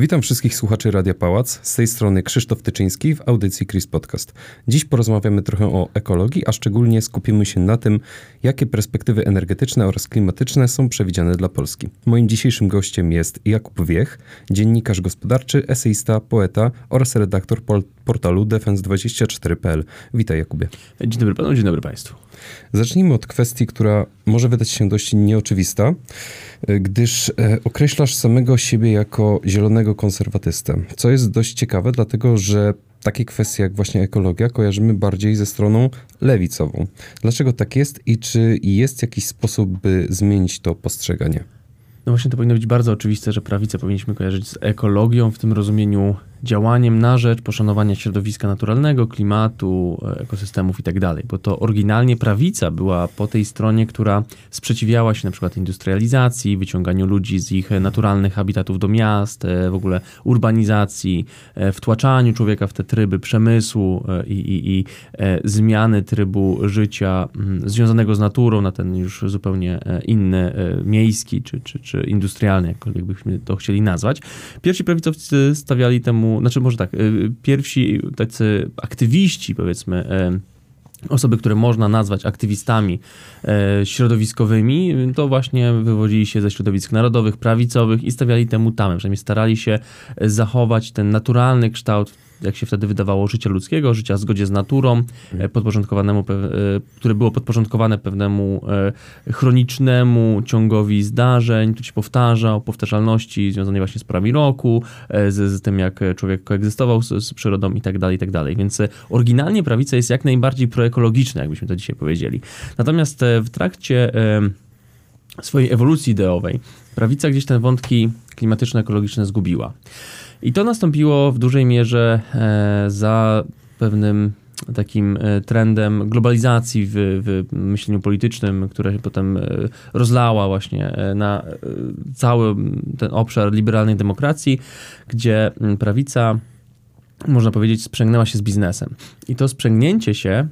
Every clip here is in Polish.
Witam wszystkich słuchaczy Radia Pałac. Z tej strony Krzysztof Tyczyński w audycji Chris Podcast. Dziś porozmawiamy trochę o ekologii, a szczególnie skupimy się na tym, jakie perspektywy energetyczne oraz klimatyczne są przewidziane dla Polski. Moim dzisiejszym gościem jest Jakub Wiech, dziennikarz gospodarczy, eseista, poeta oraz redaktor portalu defense24.pl. Witaj Jakubie. Dzień dobry panu, dzień dobry państwu. Zacznijmy od kwestii, która może wydać się dość nieoczywista, gdyż e, określasz samego siebie jako zielonego konserwatystę, co jest dość ciekawe, dlatego że takie kwestie jak właśnie ekologia kojarzymy bardziej ze stroną lewicową. Dlaczego tak jest i czy jest jakiś sposób, by zmienić to postrzeganie? No właśnie to powinno być bardzo oczywiste, że prawicę powinniśmy kojarzyć z ekologią w tym rozumieniu działaniem na rzecz poszanowania środowiska naturalnego, klimatu, ekosystemów itd. Tak Bo to oryginalnie prawica była po tej stronie, która sprzeciwiała się na przykład industrializacji, wyciąganiu ludzi z ich naturalnych habitatów do miast, e, w ogóle urbanizacji, e, wtłaczaniu człowieka w te tryby przemysłu e, i, i, i zmiany trybu życia mm, związanego z naturą na ten już zupełnie inny, miejski czy, czy, czy industrialny, jakkolwiek byśmy to chcieli nazwać. Pierwsi prawicowcy stawiali temu znaczy może tak, y, pierwsi tacy aktywiści, powiedzmy, osoby, które można nazwać aktywistami e, środowiskowymi, to właśnie wywodzili się ze środowisk narodowych, prawicowych i stawiali temu tamę, przynajmniej starali się zachować ten naturalny kształt jak się wtedy wydawało, życia ludzkiego, życia w zgodzie z naturą, e, podporządkowanemu, e, które było podporządkowane pewnemu e, chronicznemu ciągowi zdarzeń, który się powtarzał, powtarzalności związanej właśnie z prawami roku, z, z tym, jak człowiek koegzystował z, z przyrodą i tak dalej, i tak dalej. Więc oryginalnie prawica jest jak najbardziej proekologiczna, jakbyśmy to dzisiaj powiedzieli. Natomiast w trakcie swojej ewolucji ideowej prawica gdzieś te wątki klimatyczno-ekologiczne zgubiła. I to nastąpiło w dużej mierze e, za pewnym takim e, trendem globalizacji w, w myśleniu politycznym, która się potem e, rozlała właśnie na cały ten obszar liberalnej demokracji, gdzie prawica można powiedzieć, sprzęgnęła się z biznesem. I to sprzęgnięcie się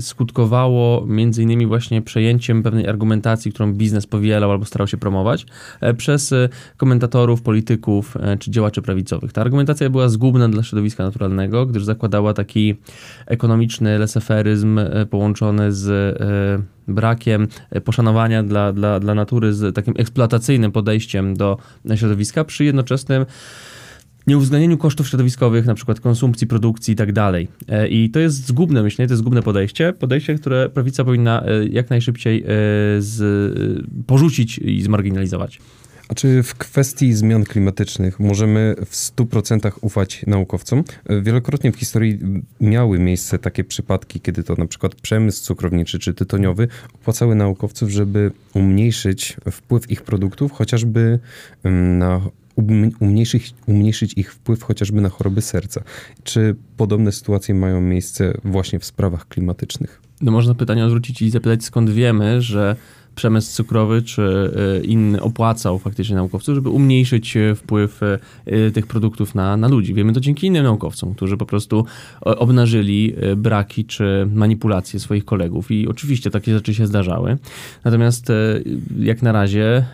skutkowało między innymi właśnie przejęciem pewnej argumentacji, którą biznes powielał albo starał się promować e, przez e, komentatorów, polityków czy działaczy prawicowych. Ta argumentacja była zgubna dla środowiska naturalnego, gdyż zakładała taki ekonomiczny leseferyzm połączony z brakiem poszanowania dla, dla, dla natury, z takim eksploatacyjnym podejściem do środowiska przy jednoczesnym nieuwzględnieniu kosztów środowiskowych, na przykład konsumpcji, produkcji i tak dalej. E, I to jest zgubne myślenie, to jest zgubne podejście. Podejście, które prawica powinna e, jak najszybciej e, z, porzucić i zmarginalizować. A czy w kwestii zmian klimatycznych możemy w 100% ufać naukowcom? Wielokrotnie w historii miały miejsce takie przypadki, kiedy to na przykład przemysł cukrowniczy czy tytoniowy opłacały naukowców, żeby umniejszyć wpływ ich produktów chociażby na umniejszyć, umniejszyć ich wpływ chociażby na choroby serca. Czy podobne sytuacje mają miejsce właśnie w sprawach klimatycznych? No można pytanie odwrócić i zapytać, skąd wiemy, że przemysł cukrowy czy e, inny opłacał faktycznie naukowców, żeby umniejszyć e, wpływ e, tych produktów na, na ludzi. Wiemy to dzięki innym naukowcom, którzy po prostu obnażyli braki czy manipulacje swoich kolegów i oczywiście takie rzeczy się zdarzały. Natomiast jak na razie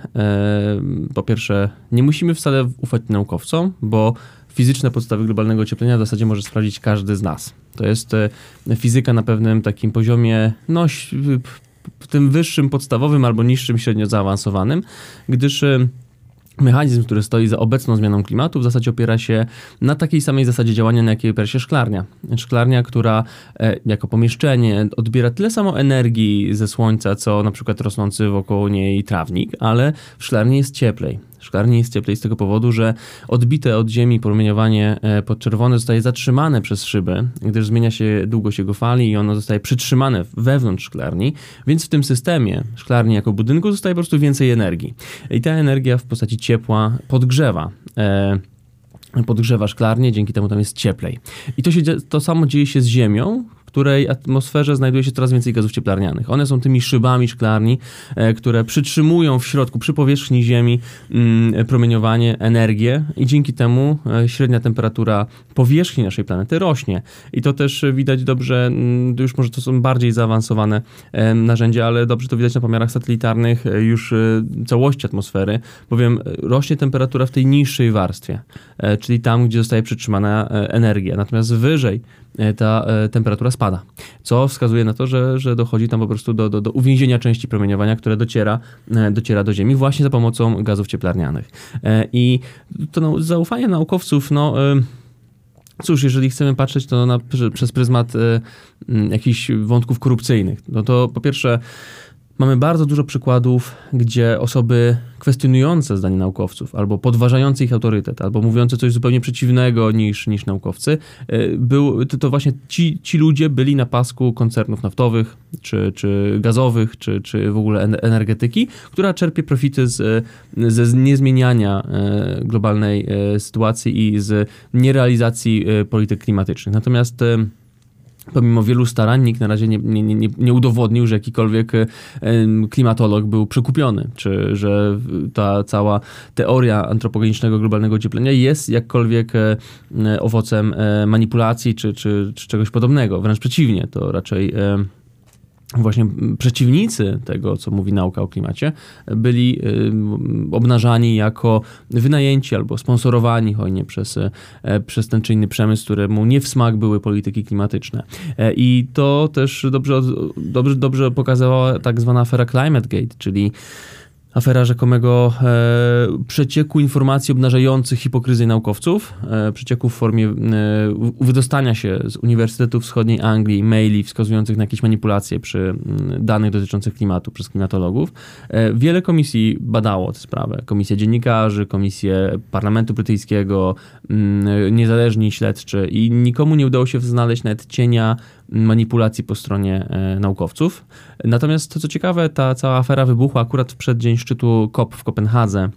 po pierwsze nie musimy wcale ufać naukowcom, bo fizyczne podstawy globalnego ocieplenia w zasadzie może sprawdzić każdy z nas. To jest fizyka na pewnym takim poziomie no, tym wyższym, podstawowym albo niższym, średnio zaawansowanym, gdyż y, mechanizm, który stoi za obecną zmianą klimatu, w zasadzie opiera się na takiej samej zasadzie działania, na jakiej opiera się szklarnia. Szklarnia, która e, jako pomieszczenie odbiera tyle samo energii ze słońca, co na przykład rosnący wokół niej trawnik, ale w szklarni jest cieplej. Szklarnie jest cieplej z tego powodu, że odbite od ziemi promieniowanie e, podczerwone zostaje zatrzymane przez szybę, gdyż zmienia się długość jego fali i ono zostaje przytrzymane wewnątrz szklarni, więc w tym systemie szklarni jako budynku zostaje po prostu więcej energii. I ta energia w postaci ciepła podgrzewa e, podgrzewa szklarnię, dzięki temu tam jest cieplej. I to, się, to samo dzieje się z Ziemią, której atmosferze znajduje się coraz więcej gazów cieplarnianych. One są tymi szybami szklarni, e, które przytrzymują w środku, przy powierzchni Ziemi mm, promieniowanie, energię i dzięki temu e, średnia temperatura powierzchni naszej planety rośnie. I to też widać dobrze, mm, już może to są bardziej zaawansowane narzędzia, ale dobrze to widać na pomiarach satelitarnych już całości atmosfery, bowiem rośnie temperatura w tej niższej warstwie, czyli tam, gdzie zostaje przytrzymana energia. Natomiast wyżej E, ta e, temperatura spada, co wskazuje na to, że, że dochodzi tam po prostu do, do, do uwięzienia części promieniowania, które dociera, e, dociera do Ziemi właśnie za pomocą gazów cieplarnianych. I to no, zaufanie naukowców, no... Cóż, jeżeli chcemy patrzeć to na, przez pryzmat y, jakichś wątków korupcyjnych, no to po pierwsze Mamy bardzo dużo przykładów, gdzie osoby kwestionujące zdanie naukowców, albo podważające ich autorytet, albo mówiące coś zupełnie przeciwnego niż, niż naukowcy, e, był, to, to właśnie ci, ci ludzie byli na pasku koncernów naftowych, czy, czy gazowych, czy, czy w ogóle energetyki, która czerpie profity z, ze niezmieniania e, globalnej e, sytuacji i z nierealizacji polityk klimatycznych. Natomiast Pomimo wielu starań nikt na razie nie, nie, nie, nie udowodnił, że jakikolwiek e, klimatolog był przekupiony, czy że ta cała teoria antropogenicznego globalnego ocieplenia jest jakkolwiek e, owocem e, manipulacji czy, czy, czy czegoś podobnego. Wręcz przeciwnie, to raczej właśnie przeciwnicy tego, co mówi nauka o klimacie, byli y, obnażani jako wynajęci albo sponsorowani hojnie przez, e, przez ten czy inny przemysł, któremu nie w smak były polityki klimatyczne. E, I to też dobrze, dobrze, dobrze pokazała tak zwana afera Climate Gate, czyli afera rzekomego e, przecieku informacji obnażających hipokryzję naukowców, e, przecieku w formie e, wydostania się z Uniwersytetu Wschodniej Anglii maili wskazujących na jakieś manipulacje przy m, danych dotyczących klimatu przez klimatologów. E, wiele komisji badało tę sprawę. Komisja dziennikarzy, komisje Parlamentu Brytyjskiego, m, niezależni śledczy i nikomu nie udało się znaleźć nawet cienia manipulacji po stronie e, naukowców. Natomiast to co ciekawe, ta cała afera wybuchła akurat w przeddzień szczytu COP w Kopenhadze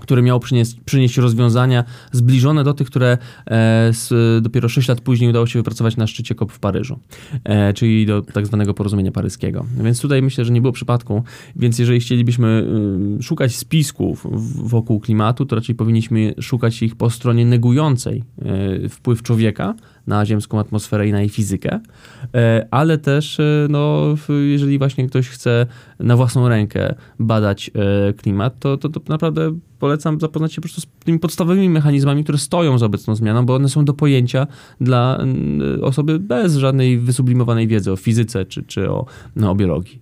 który miał przynieść, przynieść rozwiązania zbliżone do tych, które e, dopiero 6 lat później udało się wypracować na szczycie COP w Paryżu, e, czyli do tak zwanego porozumienia paryskiego. Więc tutaj myślę, że nie było przypadku, więc jeżeli chcielibyśmy y, szukać spisków wokół klimatu, to raczej powinniśmy szukać ich po stronie negującej y, wpływ człowieka na ziemską atmosferę i na jej fizykę, e, ale też, e, no, jeżeli właśnie ktoś chce na własną rękę badać e, klimat, to, to, to naprawdę polecam zapoznać się po prostu z tymi podstawowymi mechanizmami, które stoją za obecną zmianą, bo one są do pojęcia dla osoby bez żadnej wysublimowanej wiedzy o fizyce czy, czy o, no, o biologii.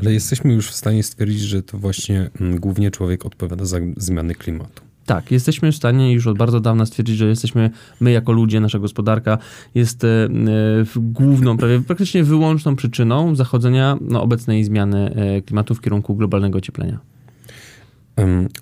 Ale jesteśmy już w stanie stwierdzić, że to właśnie głównie człowiek odpowiada za zmiany klimatu. Tak, jesteśmy w stanie już od bardzo dawna stwierdzić, że jesteśmy, my jako ludzie, nasza gospodarka jest e, główną, prawie praktycznie wyłączną przyczyną zachodzenia no, obecnej zmiany e, klimatu w kierunku globalnego ocieplenia.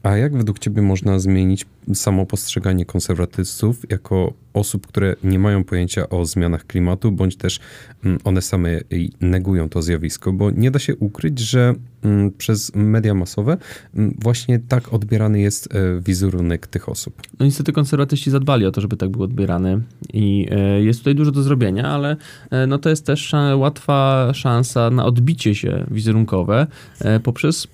A jak według Ciebie można zmienić samo postrzeganie konserwatystów jako osób, które nie mają pojęcia o zmianach klimatu, bądź też mm, one same negują to zjawisko? Bo nie da się ukryć, że mm, przez media masowe mm, właśnie tak odbierany jest e, wizerunek tych osób. No niestety konserwatyści zadbali o to, żeby tak był odbierany i e, jest tutaj dużo do zrobienia, ale e, no to jest też łatwa szansa na odbicie się wizerunkowe poprzez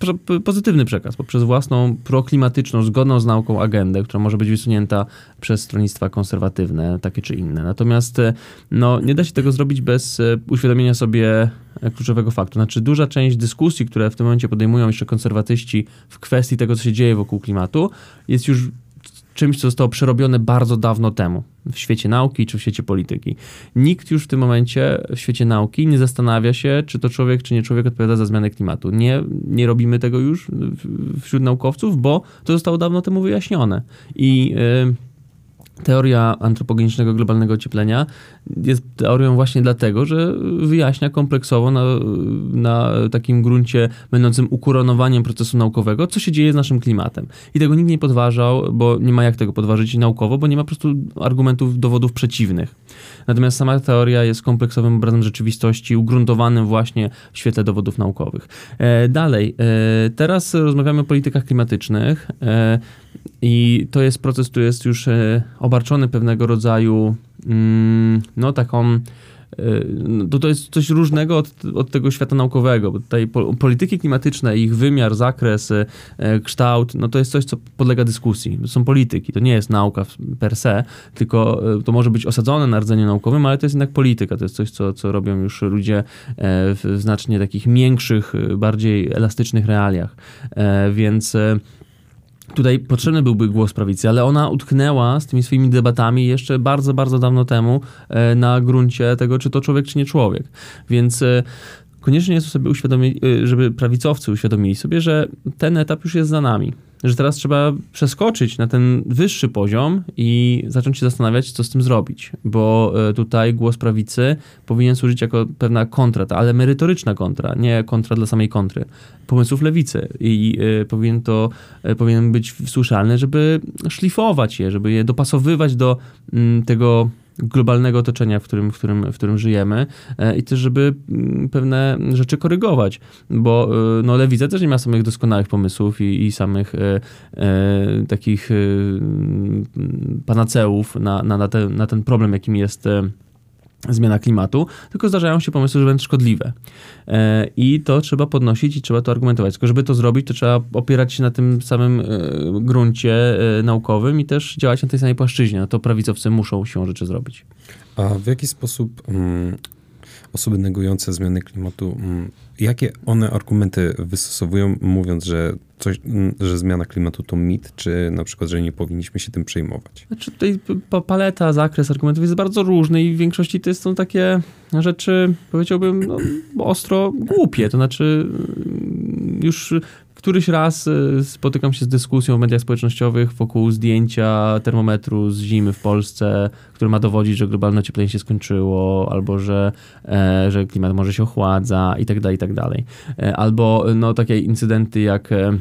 pozytywny przekaz, poprzez własną proklimatyczną, zgodną z nauką agendę, która może być wysunięta przez stronnictwa konserwatywne, takie czy inne. Natomiast e, no, nie da się tego zrobić bez e, uświadomienia sobie e, kluczowego faktu. Znaczy, duża część dyskusji, które w tym momencie podejmują jeszcze konserwatyści w kwestii tego, co się dzieje wokół klimatu, jest już czymś, co zostało przerobione bardzo dawno temu w świecie nauki czy w świecie polityki. Nikt już w tym momencie w świecie nauki nie zastanawia się, czy to człowiek, czy nie człowiek odpowiada za zmianę klimatu. Nie, nie robimy tego już wśród naukowców, bo to zostało dawno temu wyjaśnione. I yy, Teoria antropogenicznego globalnego ocieplenia jest teorią właśnie dlatego, że wyjaśnia kompleksowo na, na takim gruncie będącym ukoronowaniem procesu naukowego, co się dzieje z naszym klimatem. I tego nikt nie podważał, bo nie ma jak tego podważyć naukowo, bo nie ma po prostu argumentów, dowodów przeciwnych. Natomiast sama teoria jest kompleksowym obrazem rzeczywistości, ugruntowanym właśnie w świetle dowodów naukowych. E, dalej, e, teraz rozmawiamy o politykach klimatycznych. E, i to jest proces, który jest już obarczony pewnego rodzaju, mm, no taką to, to jest coś różnego od, od tego świata naukowego, bo tutaj polityki klimatyczne, ich wymiar, zakres, kształt, no to jest coś, co podlega dyskusji. To są polityki, to nie jest nauka per se, tylko to może być osadzone na rdzeniu naukowym, ale to jest jednak polityka, to jest coś, co, co robią już ludzie w znacznie takich większych, bardziej elastycznych realiach. Więc Tutaj potrzebny byłby głos prawicy, ale ona utknęła z tymi swoimi debatami jeszcze bardzo, bardzo dawno temu e, na gruncie tego, czy to człowiek, czy nie człowiek. Więc e, koniecznie jest sobie uświadomić, e, żeby prawicowcy uświadomili sobie, że ten etap już jest za nami że teraz trzeba przeskoczyć na ten wyższy poziom i zacząć się zastanawiać, co z tym zrobić, bo e, tutaj głos prawicy powinien służyć jako pewna kontra, ale merytoryczna kontra, nie kontra dla samej kontry, pomysłów lewicy. I y, powinien to, y, powinien być słyszalny, żeby szlifować je, żeby je dopasowywać do y, tego globalnego otoczenia, w którym, w którym, w którym żyjemy e, i też, żeby mm, pewne rzeczy korygować, bo e, no, lewica też nie ma samych doskonałych pomysłów i, i samych e, e, takich e, panaceów na, na, na, te, na ten problem, jakim jest e, zmiana klimatu, tylko zdarzają się pomysły, że będą szkodliwe. E, I to trzeba podnosić i trzeba to argumentować. Tylko żeby to zrobić, to trzeba opierać się na tym samym e, gruncie e, naukowym i też działać na tej samej płaszczyźnie. No to prawicowcy muszą się rzeczy zrobić. A w jaki sposób um, osoby negujące zmiany klimatu, um, jakie one argumenty wystosowują, mówiąc, że coś, że zmiana klimatu to mit, czy na przykład, że nie powinniśmy się tym przejmować? Znaczy tutaj paleta, zakres argumentów jest bardzo różny i w większości to są takie rzeczy, powiedziałbym, no, ostro głupie. To znaczy już któryś raz y, spotykam się z dyskusją w mediach społecznościowych wokół zdjęcia termometru z zimy w Polsce, który ma dowodzić, że globalne ocieplenie się skończyło, albo że, e, że klimat może się ochładza i tak dalej, i tak dalej. E, albo no, takie incydenty jak e,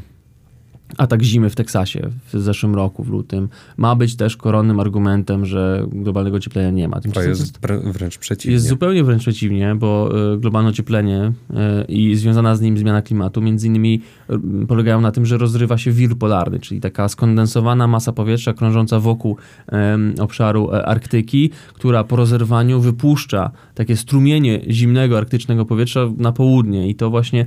atak zimy w Teksasie w zeszłym roku, w lutym, ma być też koronnym argumentem, że globalnego ocieplenia nie ma. To jest wręcz przeciwnie. Jest zupełnie wręcz przeciwnie, bo e, globalne ocieplenie e, i związana z nim zmiana klimatu między innymi e, polegają na tym, że rozrywa się wir polarny, czyli taka skondensowana masa powietrza krążąca wokół obszaru Arktyki, która po rozerwaniu wypuszcza takie strumienie zimnego arktycznego powietrza na południe i to właśnie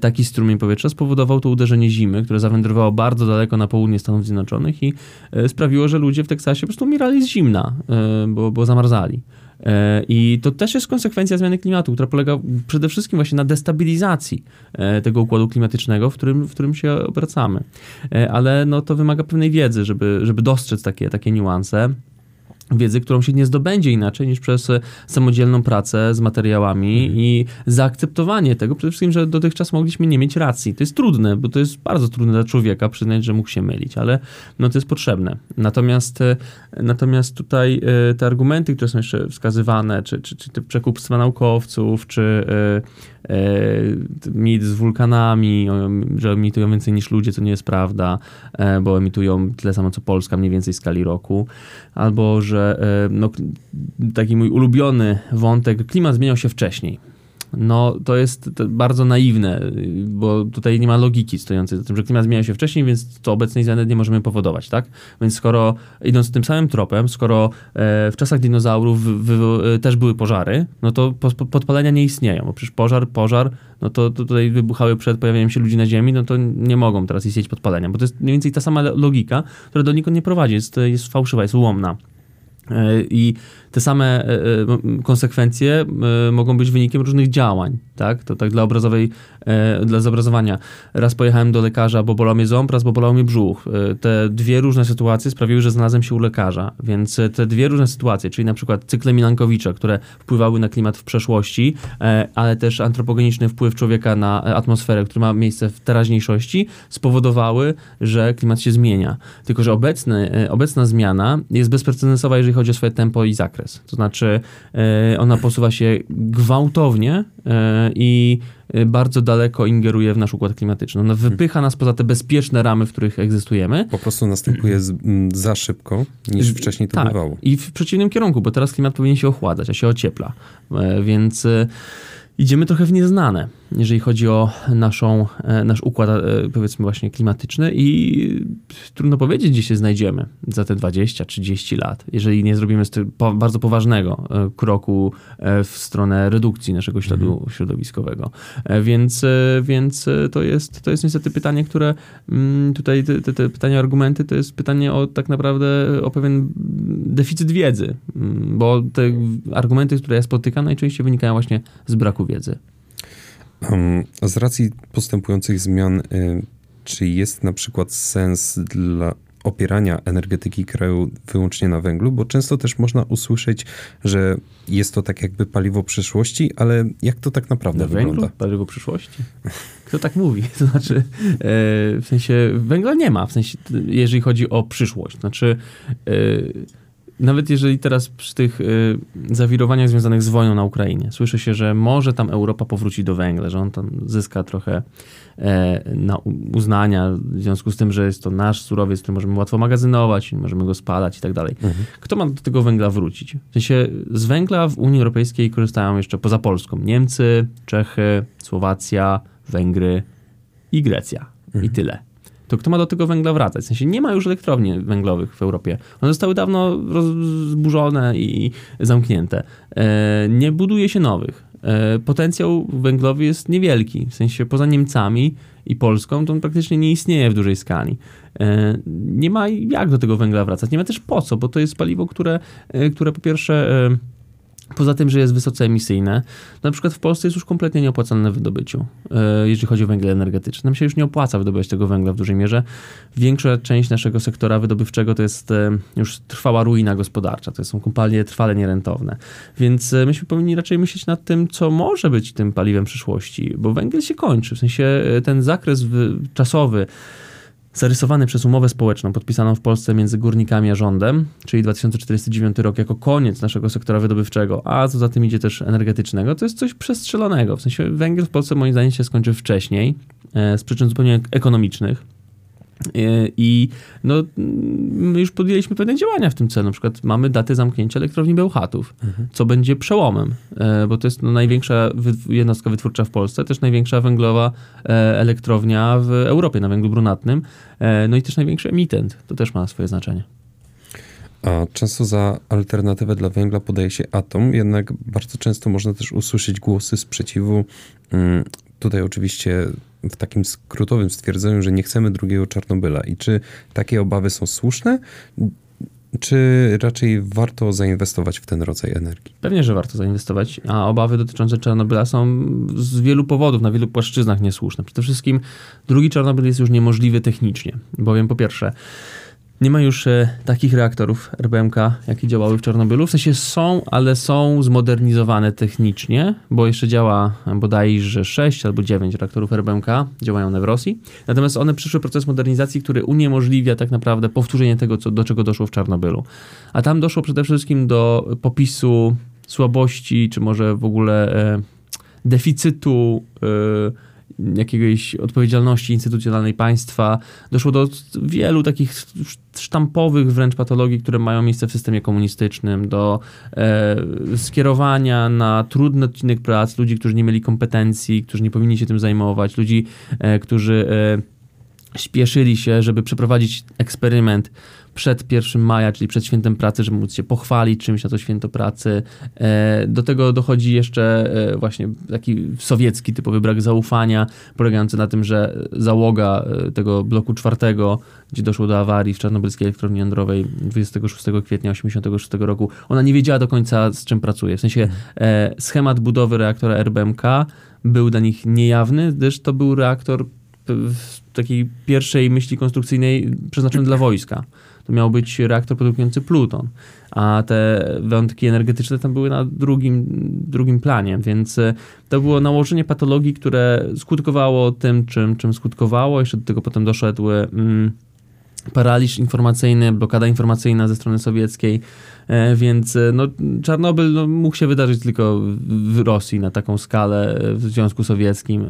taki strumień powietrza spowodował to uderzenie zimy, które zawędrowało wyrwało bardzo daleko na południe Stanów Zjednoczonych i e, sprawiło, że ludzie w Teksasie po prostu umierali z zimna, e, bo, bo zamarzali. E, I to też jest konsekwencja zmiany klimatu, która polega przede wszystkim właśnie na destabilizacji tego układu klimatycznego, w którym, w którym się obracamy. Ale no, to wymaga pewnej wiedzy, żeby, żeby dostrzec takie, takie niuanse wiedzy, którą się nie zdobędzie inaczej niż przez samodzielną pracę z materiałami mhm. i zaakceptowanie tego przede wszystkim, że dotychczas mogliśmy nie mieć racji. To jest trudne, bo to jest bardzo trudne dla człowieka przyznać, że mógł się mylić, ale no to jest potrzebne. Natomiast, e, natomiast tutaj e, te argumenty, które są jeszcze wskazywane, czy, czy, czy te przekupstwa naukowców, czy e, E, mit z wulkanami, że emitują więcej niż ludzie, co nie jest prawda, e, bo emitują tyle samo co Polska, mniej więcej w skali roku. Albo, że e, no, taki mój ulubiony wątek, klimat zmieniał się wcześniej no to jest bardzo naiwne, bo tutaj nie ma logiki stojącej za tym, że klimat zmienia się wcześniej, więc to obecnej zmiany nie możemy powodować, tak? Więc skoro idąc tym samym tropem, skoro e, w czasach dinozaurów e, też były pożary, no to podpalenia nie istnieją, bo przecież pożar, pożar, no to, to tutaj wybuchały przed pojawieniem się ludzi na ziemi, no to nie mogą teraz istnieć podpalenia, bo to jest mniej więcej ta sama logika, która do nikąd nie prowadzi, jest, jest fałszywa, jest ułomna. E, I te same e, e, konsekwencje mogą być wynikiem różnych działań, tak? To tak dla obrazowej, dla zobrazowania. Raz pojechałem do lekarza, bo bolał mnie ząb, raz bo bolał mnie brzuch. Te dwie różne sytuacje sprawiły, że znalazłem się u lekarza, więc te dwie różne sytuacje, czyli na przykład cykle Milankowicza, które wpływały na klimat w przeszłości, ale też antropogeniczny wpływ człowieka na atmosferę, który ma miejsce w teraźniejszości, spowodowały, że klimat się zmienia. Tylko, że obecny, obecna zmiana jest bezprecedensowa, jeżeli chodzi o swoje tempo i zakres. To znaczy, e, ona posuwa się gwałtownie e, i e, bardzo daleko ingeruje w nasz układ klimatyczny. Ona wypycha nas poza te bezpieczne ramy, w których egzystujemy. Po prostu następuje z, za szybko, niż wcześniej to tak. bywało. I w przeciwnym kierunku, bo teraz klimat powinien się ochładzać, a się ociepla. Więc idziemy trochę w nieznane, jeżeli chodzi o naszą, e, nasz układ, e, powiedzmy, właśnie klimatyczny, i trudno powiedzieć, gdzie się znajdziemy za te 20-30 lat, jeżeli nie zrobimy bardzo poważnego e, kroku w stronę redukcji naszego śladu mhm. środowiskowego. Więc, więc to, jest, to jest niestety pytanie, które mm, tutaj te, te pytania, argumenty, to jest pytanie o tak naprawdę o pewien deficyt wiedzy, mm, bo te argumenty, które ja spotykam, najczęściej wynikają właśnie z braku wiedzy. Z racji postępujących zmian, y, czy jest na przykład sens dla opierania energetyki kraju wyłącznie na węglu, bo często też można usłyszeć, że jest to tak jakby paliwo przyszłości, ale jak to tak naprawdę na wygląda? Węglu? Paliwo przyszłości? Kto tak mówi? To znaczy, e, w sensie węgla nie ma, w sensie, jeżeli chodzi o przyszłość. Znaczy, e, nawet jeżeli teraz przy tych y, zawirowaniach związanych z wojną na Ukrainie słyszy się, że może tam Europa powróci do węgla, że on tam zyska trochę e, na uznania w związku z tym, że jest to nasz surowiec, który możemy łatwo magazynować, możemy go spalać i tak dalej. Mhm. Kto ma do tego węgla wrócić? W sensie z węgla w Unii Europejskiej korzystają jeszcze poza Polską Niemcy, Czechy, Słowacja, Węgry i Grecja. Mhm. I tyle to kto ma do tego węgla wracać? W sensie nie ma już elektrowni węglowych w Europie. One zostały dawno zburzone i zamknięte. E, nie buduje się nowych. E, potencjał węglowy jest niewielki. W sensie poza Niemcami i Polską to on praktycznie nie istnieje w dużej skali. E, nie ma jak do tego węgla wracać. Nie ma też po co, bo to jest paliwo, które, które po pierwsze Poza tym, że jest wysoce emisyjne, na przykład w Polsce jest już kompletnie nieopłacalne w wydobyciu, e, jeżeli chodzi o węgiel energetyczny. Nam się już nie opłaca wydobywać tego węgla w dużej mierze. Większa część naszego sektora wydobywczego to jest e, już trwała ruina gospodarcza, to są kompanie trwale nierentowne. Więc e, myśmy powinni raczej myśleć nad tym, co może być tym paliwem przyszłości, bo węgiel się kończy, w sensie ten zakres czasowy, zarysowany przez umowę społeczną podpisaną w Polsce między górnikami a rządem, czyli 2049 rok jako koniec naszego sektora wydobywczego, a co za tym idzie też energetycznego, to jest coś przestrzelonego. W sensie węgiel w Polsce moim zdaniem się skończy wcześniej, e, z przyczyn zupełnie ekonomicznych. E, I no, my już podjęliśmy pewne działania w tym celu. Na przykład mamy datę zamknięcia elektrowni Bełchatów, mhm. co będzie przełomem, e, bo to jest no, największa jednostka wytwórcza w Polsce, też największa węglowa e, elektrownia w Europie na węglu brunatnym, no i też największy emitent. To też ma swoje znaczenie. A często za alternatywę dla węgla podaje się atom, jednak bardzo często można też usłyszeć głosy sprzeciwu. Tutaj oczywiście w takim skrótowym stwierdzeniu, że nie chcemy drugiego Czarnobyla. I czy takie obawy są słuszne? Czy raczej warto zainwestować w ten rodzaj energii? Pewnie, że warto zainwestować, a obawy dotyczące Czarnobyla są z wielu powodów, na wielu płaszczyznach niesłuszne. Przede wszystkim drugi Czarnobyl jest już niemożliwy technicznie, bowiem po pierwsze, nie ma już e, takich reaktorów RBMK, jakie działały w Czarnobylu. W sensie są, ale są zmodernizowane technicznie, bo jeszcze działa bodajże 6 albo 9 reaktorów RBMK, działają one w Rosji. Natomiast one przyszły proces modernizacji, który uniemożliwia tak naprawdę powtórzenie tego, co, do czego doszło w Czarnobylu. A tam doszło przede wszystkim do popisu słabości, czy może w ogóle e, deficytu e, jakiejś odpowiedzialności instytucjonalnej państwa. Doszło do wielu takich sztampowych wręcz patologii, które mają miejsce w systemie komunistycznym, do e, skierowania na trudny odcinek prac ludzi, którzy nie mieli kompetencji, którzy nie powinni się tym zajmować, ludzi, e, którzy e, śpieszyli się, żeby przeprowadzić eksperyment przed 1 maja, czyli przed świętem pracy, żeby móc się pochwalić czymś na to święto pracy. E, do tego dochodzi jeszcze e, właśnie taki sowiecki typowy brak zaufania, polegający na tym, że załoga e, tego bloku czwartego, gdzie doszło do awarii w czarnobylskiej elektrowni jądrowej 26 kwietnia 1986 roku, ona nie wiedziała do końca z czym pracuje. W sensie schemat budowy reaktora RBMK był dla nich niejawny, gdyż to był reaktor w takiej pierwszej myśli konstrukcyjnej przeznaczony dla wojska to miał być reaktor produkujący pluton, a te wątki energetyczne tam były na drugim, drugim planie, więc e, to było nałożenie patologii, które skutkowało tym, czym, czym skutkowało. Jeszcze do tego potem doszedł mm, paraliż informacyjny, blokada informacyjna ze strony sowieckiej, e, więc e, no, Czarnobyl no, mógł się wydarzyć tylko w Rosji na taką skalę e, w Związku Sowieckim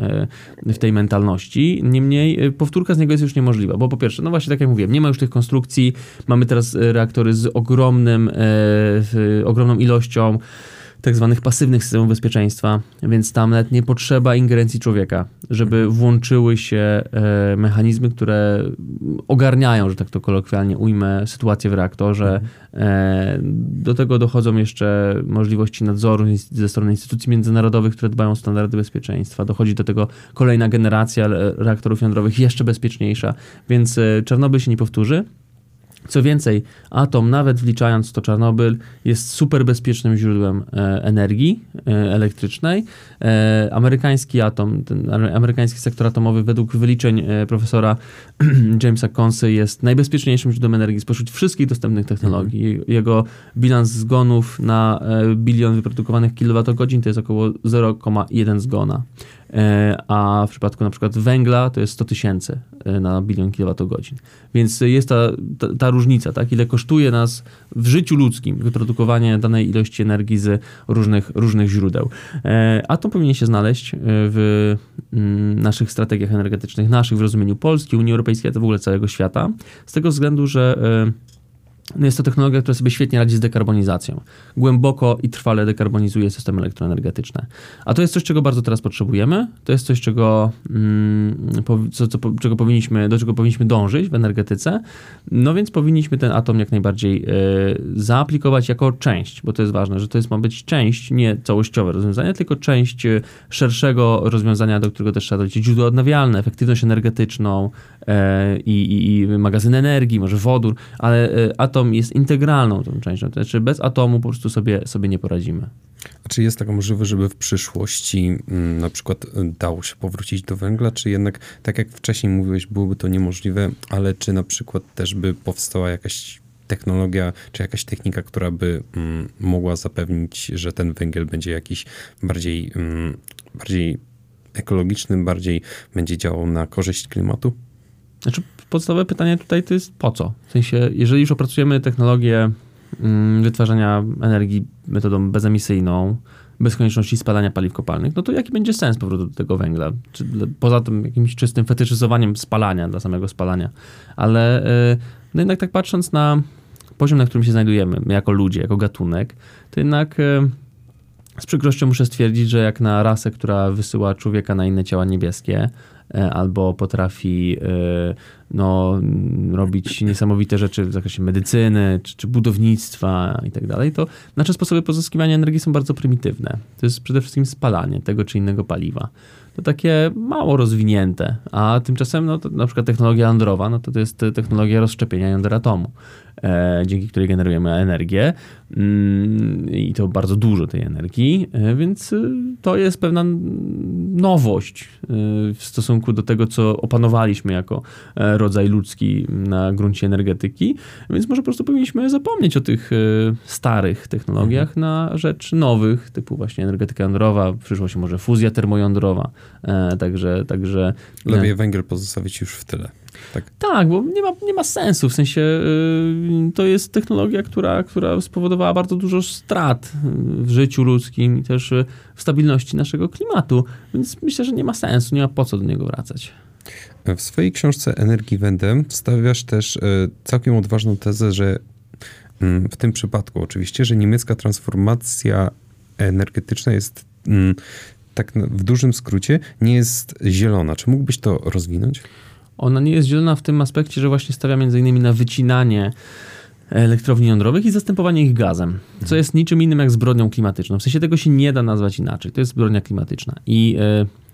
w tej mentalności. Niemniej powtórka z niego jest już niemożliwa, bo po pierwsze, no właśnie tak jak mówiłem, nie ma już tych konstrukcji, mamy teraz reaktory z ogromnym, ogromną ilością tak zwanych pasywnych systemów bezpieczeństwa, więc tam nawet nie potrzeba ingerencji człowieka, żeby włączyły się e, mechanizmy, które ogarniają, że tak to kolokwialnie ujmę, sytuację w reaktorze. E, do tego dochodzą jeszcze możliwości nadzoru ze strony instytucji międzynarodowych, które dbają o standardy bezpieczeństwa. Dochodzi do tego kolejna generacja reaktorów jądrowych, jeszcze bezpieczniejsza, więc e, Czarnobyl się nie powtórzy. Co więcej, atom, nawet wliczając to Czarnobyl, jest super bezpiecznym źródłem e, energii e, elektrycznej. E, amerykański atom, ten amerykański sektor atomowy, według wyliczeń profesora Jamesa Consy, jest najbezpieczniejszym źródłem energii spośród wszystkich dostępnych technologii. Mhm. Jego bilans zgonów na bilion wyprodukowanych kilowatogodzin to jest około 0,1 zgona. E, a w przypadku na przykład węgla to jest 100 tysięcy e, na bilion kilowatogodzin. Więc jest ta, ta, ta, różnica, tak? ile kosztuje nas w życiu ludzkim wyprodukowanie danej ilości energii z różnych, różnych źródeł. E, a to powinien się znaleźć w mm, naszych strategiach energetycznych, naszych w rozumieniu Polski, Unii Europejskiej, a to w ogóle całego świata, z tego względu, że no jest to technologia, która sobie świetnie radzi z dekarbonizacją. Głęboko i trwale dekarbonizuje systemy elektroenergetyczne. A to jest coś, czego bardzo teraz potrzebujemy. To jest coś, czego, mm, co, co, czego powinniśmy, do czego powinniśmy dążyć w energetyce. No więc powinniśmy ten atom jak najbardziej y, zaaplikować jako część, bo to jest ważne, że to jest, ma być część, nie całościowe rozwiązanie, tylko część e, szerszego rozwiązania, do którego też trzeba dodać źródła odnawialne, efektywność energetyczną i, i magazyn energii, może wodór, ale y, atom jest integralną tą częścią. To znaczy bez atomu po prostu sobie, sobie nie poradzimy. A czy jest taka możliwość, żeby w przyszłości mm, na przykład y, dało się powrócić do węgla, czy jednak, tak jak wcześniej mówiłeś, byłoby to niemożliwe, ale czy na przykład też by powstała jakaś technologia, czy jakaś technika, która by mm, mogła zapewnić, że ten węgiel będzie jakiś bardziej, mm, bardziej ekologiczny, bardziej będzie działał na korzyść klimatu? Znaczy, podstawowe pytanie tutaj to jest po co? W sensie, jeżeli już opracujemy technologię mm, wytwarzania energii metodą bezemisyjną, bez konieczności spalania paliw kopalnych, no to jaki będzie sens powrotu do tego węgla? Czy poza tym jakimś czystym fetyszyzowaniem spalania, dla samego spalania. Ale y, no jednak tak patrząc na poziom, na którym się znajdujemy, my jako ludzie, jako gatunek, to jednak y, z przykrością muszę stwierdzić, że jak na rasę, która wysyła człowieka na inne ciała niebieskie, albo potrafi e, no, robić niesamowite rzeczy w zakresie medycyny czy, czy budownictwa i tak dalej, to nasze sposoby pozyskiwania energii są bardzo prymitywne. To jest przede wszystkim spalanie tego czy innego paliwa. To takie mało rozwinięte, a tymczasem no, na przykład technologia jądrowa, no to, to jest technologia rozszczepienia jądra atomu, e, dzięki której generujemy energię mm, i to bardzo dużo tej energii, e, więc y, to jest pewna nowość w stosunku do tego, co opanowaliśmy jako e, rodzaj ludzki na gruncie energetyki, więc może po prostu powinniśmy zapomnieć o tych e, starych technologiach mhm. na rzecz nowych, typu właśnie energetyka jądrowa, w przyszłości może fuzja termojądrowa, e, także... także Lepiej węgiel pozostawić już w tyle. Tak. tak, bo nie ma, nie ma sensu, w sensie to jest technologia, która, która spowodowała bardzo dużo strat w życiu ludzkim i też w stabilności naszego klimatu, więc myślę, że nie ma sensu, nie ma po co do niego wracać. W swojej książce Energii Wędę wstawiasz też e, całkiem odważną tezę, że mm, w tym przypadku oczywiście, że niemiecka transformacja energetyczna jest mm, tak w dużym skrócie nie jest zielona. Czy mógłbyś to rozwinąć? Ona nie jest zielona w tym aspekcie, że właśnie stawia między innymi na wycinanie elektrowni jądrowych i zastępowanie ich gazem, co mhm. jest niczym innym jak zbrodnią klimatyczną. W sensie tego się nie da nazwać inaczej. To jest zbrodnia klimatyczna. I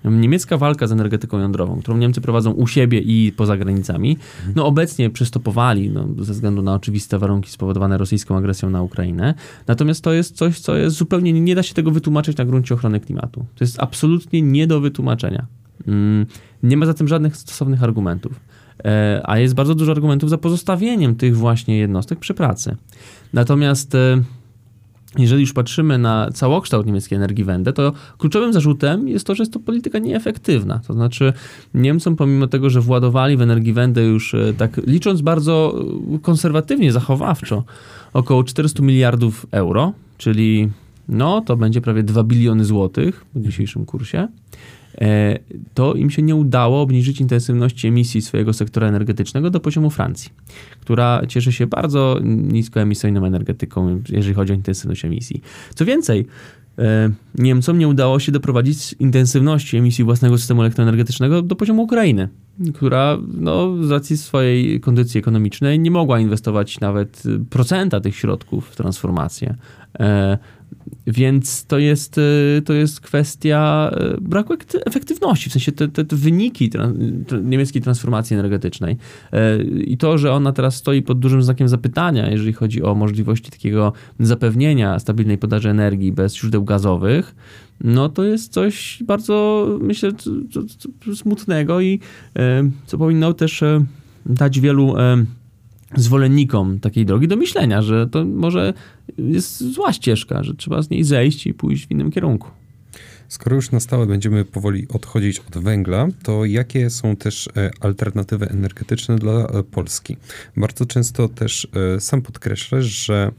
e, niemiecka walka z energetyką jądrową, którą Niemcy prowadzą u siebie i poza granicami, mhm. no obecnie przystopowali no, ze względu na oczywiste warunki spowodowane rosyjską agresją na Ukrainę. Natomiast to jest coś, co jest zupełnie, nie da się tego wytłumaczyć na gruncie ochrony klimatu. To jest absolutnie nie do wytłumaczenia. Mm, nie ma za tym żadnych stosownych argumentów. E, a jest bardzo dużo argumentów za pozostawieniem tych właśnie jednostek przy pracy. Natomiast e, jeżeli już patrzymy na całokształt niemieckiej energii Wende, to kluczowym zarzutem jest to, że jest to polityka nieefektywna. To znaczy Niemcom, pomimo tego, że władowali w energii Wende już e, tak licząc bardzo konserwatywnie, zachowawczo, około 400 miliardów euro, czyli no to będzie prawie 2 biliony złotych w dzisiejszym kursie, to im się nie udało obniżyć intensywności emisji swojego sektora energetycznego do poziomu Francji, która cieszy się bardzo niskoemisyjną energetyką, jeżeli chodzi o intensywność emisji. Co więcej, e, Niemcom nie udało się doprowadzić intensywności emisji własnego systemu elektroenergetycznego do poziomu Ukrainy, która no, z racji swojej kondycji ekonomicznej nie mogła inwestować nawet procenta tych środków w transformację. Więc to jest, y, to jest kwestia y, braku efektywności, w sensie te, te, te wyniki niemieckiej transformacji energetycznej. Y, i to, że ona teraz stoi pod dużym znakiem zapytania, jeżeli chodzi o możliwości takiego zapewnienia stabilnej podaży energii bez źródeł gazowych, no to jest coś bardzo, myślę, smutnego i co powinno też dać wielu zwolennikom takiej drogi do myślenia, że to może jest zła ścieżka, że trzeba z niej zejść i pójść w innym kierunku. Skoro już na stałe będziemy powoli odchodzić od węgla, to jakie są też e, alternatywy energetyczne dla e, Polski? Bardzo często też e, sam podkreślasz, że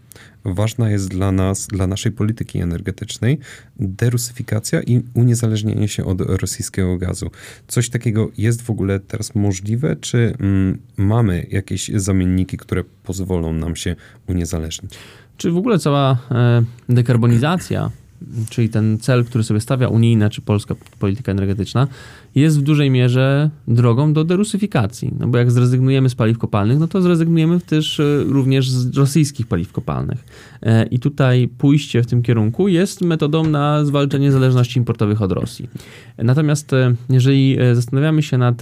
ważna jest dla nas, dla naszej polityki energetycznej derusyfikacja i uniezależnienie się od rosyjskiego gazu. Coś takiego jest w ogóle teraz możliwe, czy mm, mamy jakieś zamienniki, które pozwolą nam się uniezależnić? Czy w ogóle cała dekarbonizacja czyli ten cel, który sobie stawia unijna czy polska polityka energetyczna, jest w dużej mierze drogą do derusyfikacji. No bo jak zrezygnujemy z paliw kopalnych, no to zrezygnujemy też e, również z rosyjskich paliw kopalnych. E, I tutaj pójście w tym kierunku jest metodą na zwalczenie zależności importowych od Rosji. Natomiast e, jeżeli zastanawiamy się nad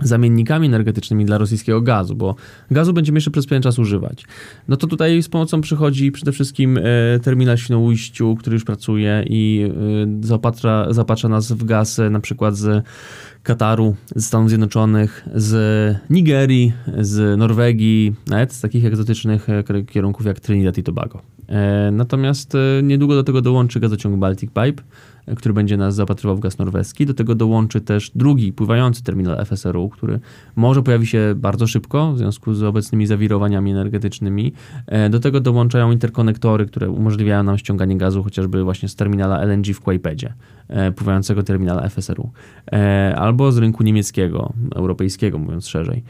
zamiennikami energetycznymi dla rosyjskiego gazu, bo gazu będziemy jeszcze przez pewien czas używać. No to tutaj z pomocą przychodzi przede wszystkim e, terminal Świnoujściu, który już pracuje i e, zaopatrza nas w gaz e, na przykład z Kataru, z Stanów Zjednoczonych, z Nigerii, z Norwegii, nawet z takich egzotycznych kierunków jak Trinidad i Tobago. Natomiast niedługo do tego dołączy gazociąg Baltic Pipe, który będzie nas zapatrywał w gaz norweski. Do tego dołączy też drugi pływający terminal FSRU, który może pojawi się bardzo szybko w związku z obecnymi zawirowaniami energetycznymi. E, do tego dołączają interkonektory, które umożliwiają nam ściąganie gazu chociażby właśnie z terminala LNG w Quaipedzie, e, pływającego terminala FSRU, e, albo z rynku niemieckiego, europejskiego mówiąc szerzej.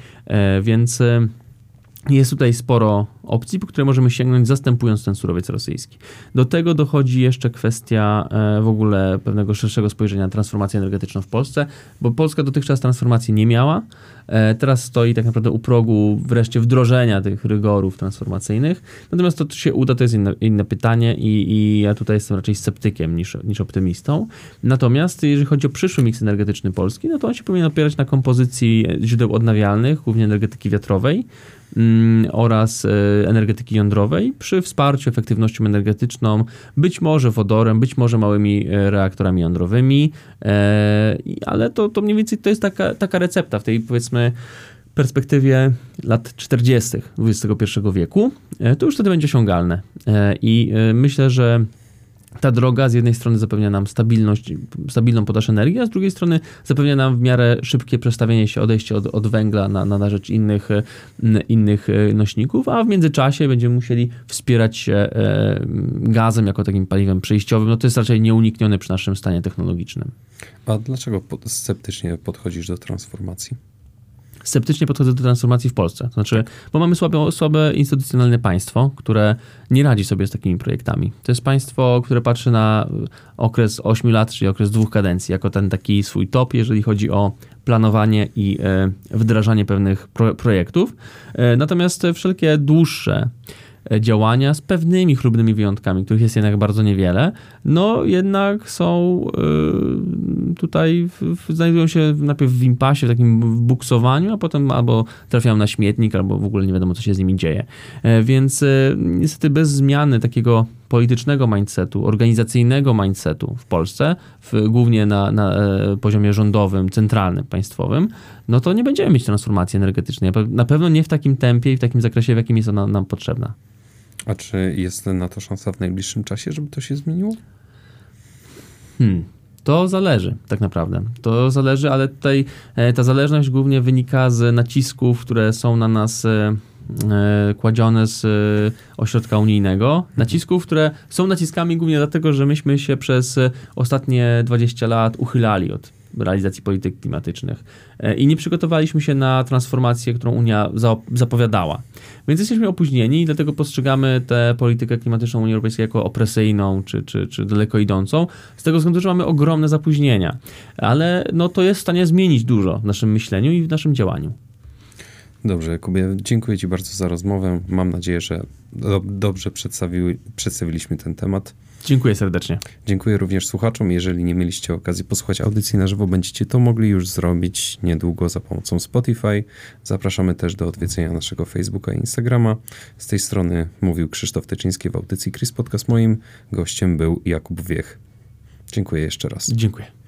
Więc jest tutaj sporo opcji, po które możemy sięgnąć, zastępując ten surowiec rosyjski. Do tego dochodzi jeszcze kwestia e, w ogóle pewnego szerszego spojrzenia na transformację energetyczną w Polsce, bo Polska dotychczas transformacji nie miała. E, teraz stoi tak naprawdę u progu wreszcie wdrożenia tych rygorów transformacyjnych. Natomiast to, czy się uda, to jest inne, inne pytanie i, i, ja tutaj jestem raczej sceptykiem niż, niż optymistą. Natomiast jeżeli chodzi o przyszły miks energetyczny Polski, no to on się powinien opierać na kompozycji źródeł odnawialnych, głównie energetyki wiatrowej, Mm, oraz e, energetyki jądrowej przy wsparciu efektywnością energetyczną, być może wodorem, być może małymi e, reaktorami jądrowymi, e, ale to, to mniej więcej to jest taka, taka recepta w tej powiedzmy perspektywie lat 40. XXI wieku, to już wtedy będzie osiągalne. I myślę, że ta droga z jednej strony zapewnia nam stabilność, stabilną podaż energii, a z drugiej strony zapewnia nam w miarę szybkie przestawienie się, odejście od, od węgla na, na, na rzecz innych, innych e, nośników, a w międzyczasie będziemy musieli wspierać się e, gazem jako takim paliwem przejściowym. No to jest raczej nieuniknione przy naszym stanie technologicznym. A dlaczego sceptycznie podchodzisz do transformacji? Sceptycznie podchodzę do transformacji w Polsce. To znaczy, bo mamy słabe, słabe instytucjonalne państwo, które nie radzi sobie z takimi projektami. To jest państwo, które patrzy na okres 8 lat, czyli okres dwóch kadencji, jako ten taki swój top, jeżeli chodzi o planowanie i e, wdrażanie pewnych pro, projektów. E, natomiast wszelkie dłuższe działania z pewnymi chlubnymi wyjątkami, których jest jednak bardzo niewiele, no jednak są e, tutaj, znajdują się najpierw w impasie, w takim buksowaniu, a potem albo trafiają na śmietnik, albo w ogóle nie wiadomo, co się z nimi dzieje. E, więc niestety bez zmiany takiego politycznego mindsetu, organizacyjnego mindsetu w Polsce, w, głównie na, na poziomie rządowym, centralnym, państwowym, no to nie będziemy mieć transformacji energetycznej. Na pewno nie w takim tempie i w takim zakresie, w jakim jest ona nam potrzebna. A czy jest na to szansa w najbliższym czasie, żeby to się zmieniło? Hmm. To zależy, tak naprawdę. To zależy, ale tutaj e, ta zależność głównie wynika z nacisków, które są na nas e, e, kładzione z ośrodka unijnego, nacisków, które są naciskami głównie dlatego, że myśmy się przez ostatnie 20 lat uchylali od realizacji polityk klimatycznych e, i nie przygotowaliśmy się na transformację, którą Unia za, zapowiadała. Więc jesteśmy opóźnieni i dlatego postrzegamy tę politykę klimatyczną Unii Europejskiej jako opresyjną czy, czy, czy daleko idącą, z tego względu, że mamy ogromne zapóźnienia. Ale no, to jest w stanie zmienić dużo w naszym myśleniu i w naszym działaniu. Dobrze, Kubie, dziękuję Ci bardzo za rozmowę. Mam nadzieję, że do, dobrze przedstawiły, przedstawiliśmy ten temat. Dziękuję serdecznie. Dziękuję również słuchaczom. Jeżeli nie mieliście okazji posłuchać audycji na żywo, będziecie to mogli już zrobić niedługo za pomocą Spotify. Zapraszamy też do odwiedzenia naszego Facebooka i Instagrama. Z tej strony mówił Krzysztof Teczyński w audycji Chris Podcast moim. Gościem był Jakub Wiech. Dziękuję jeszcze raz. Dziękuję.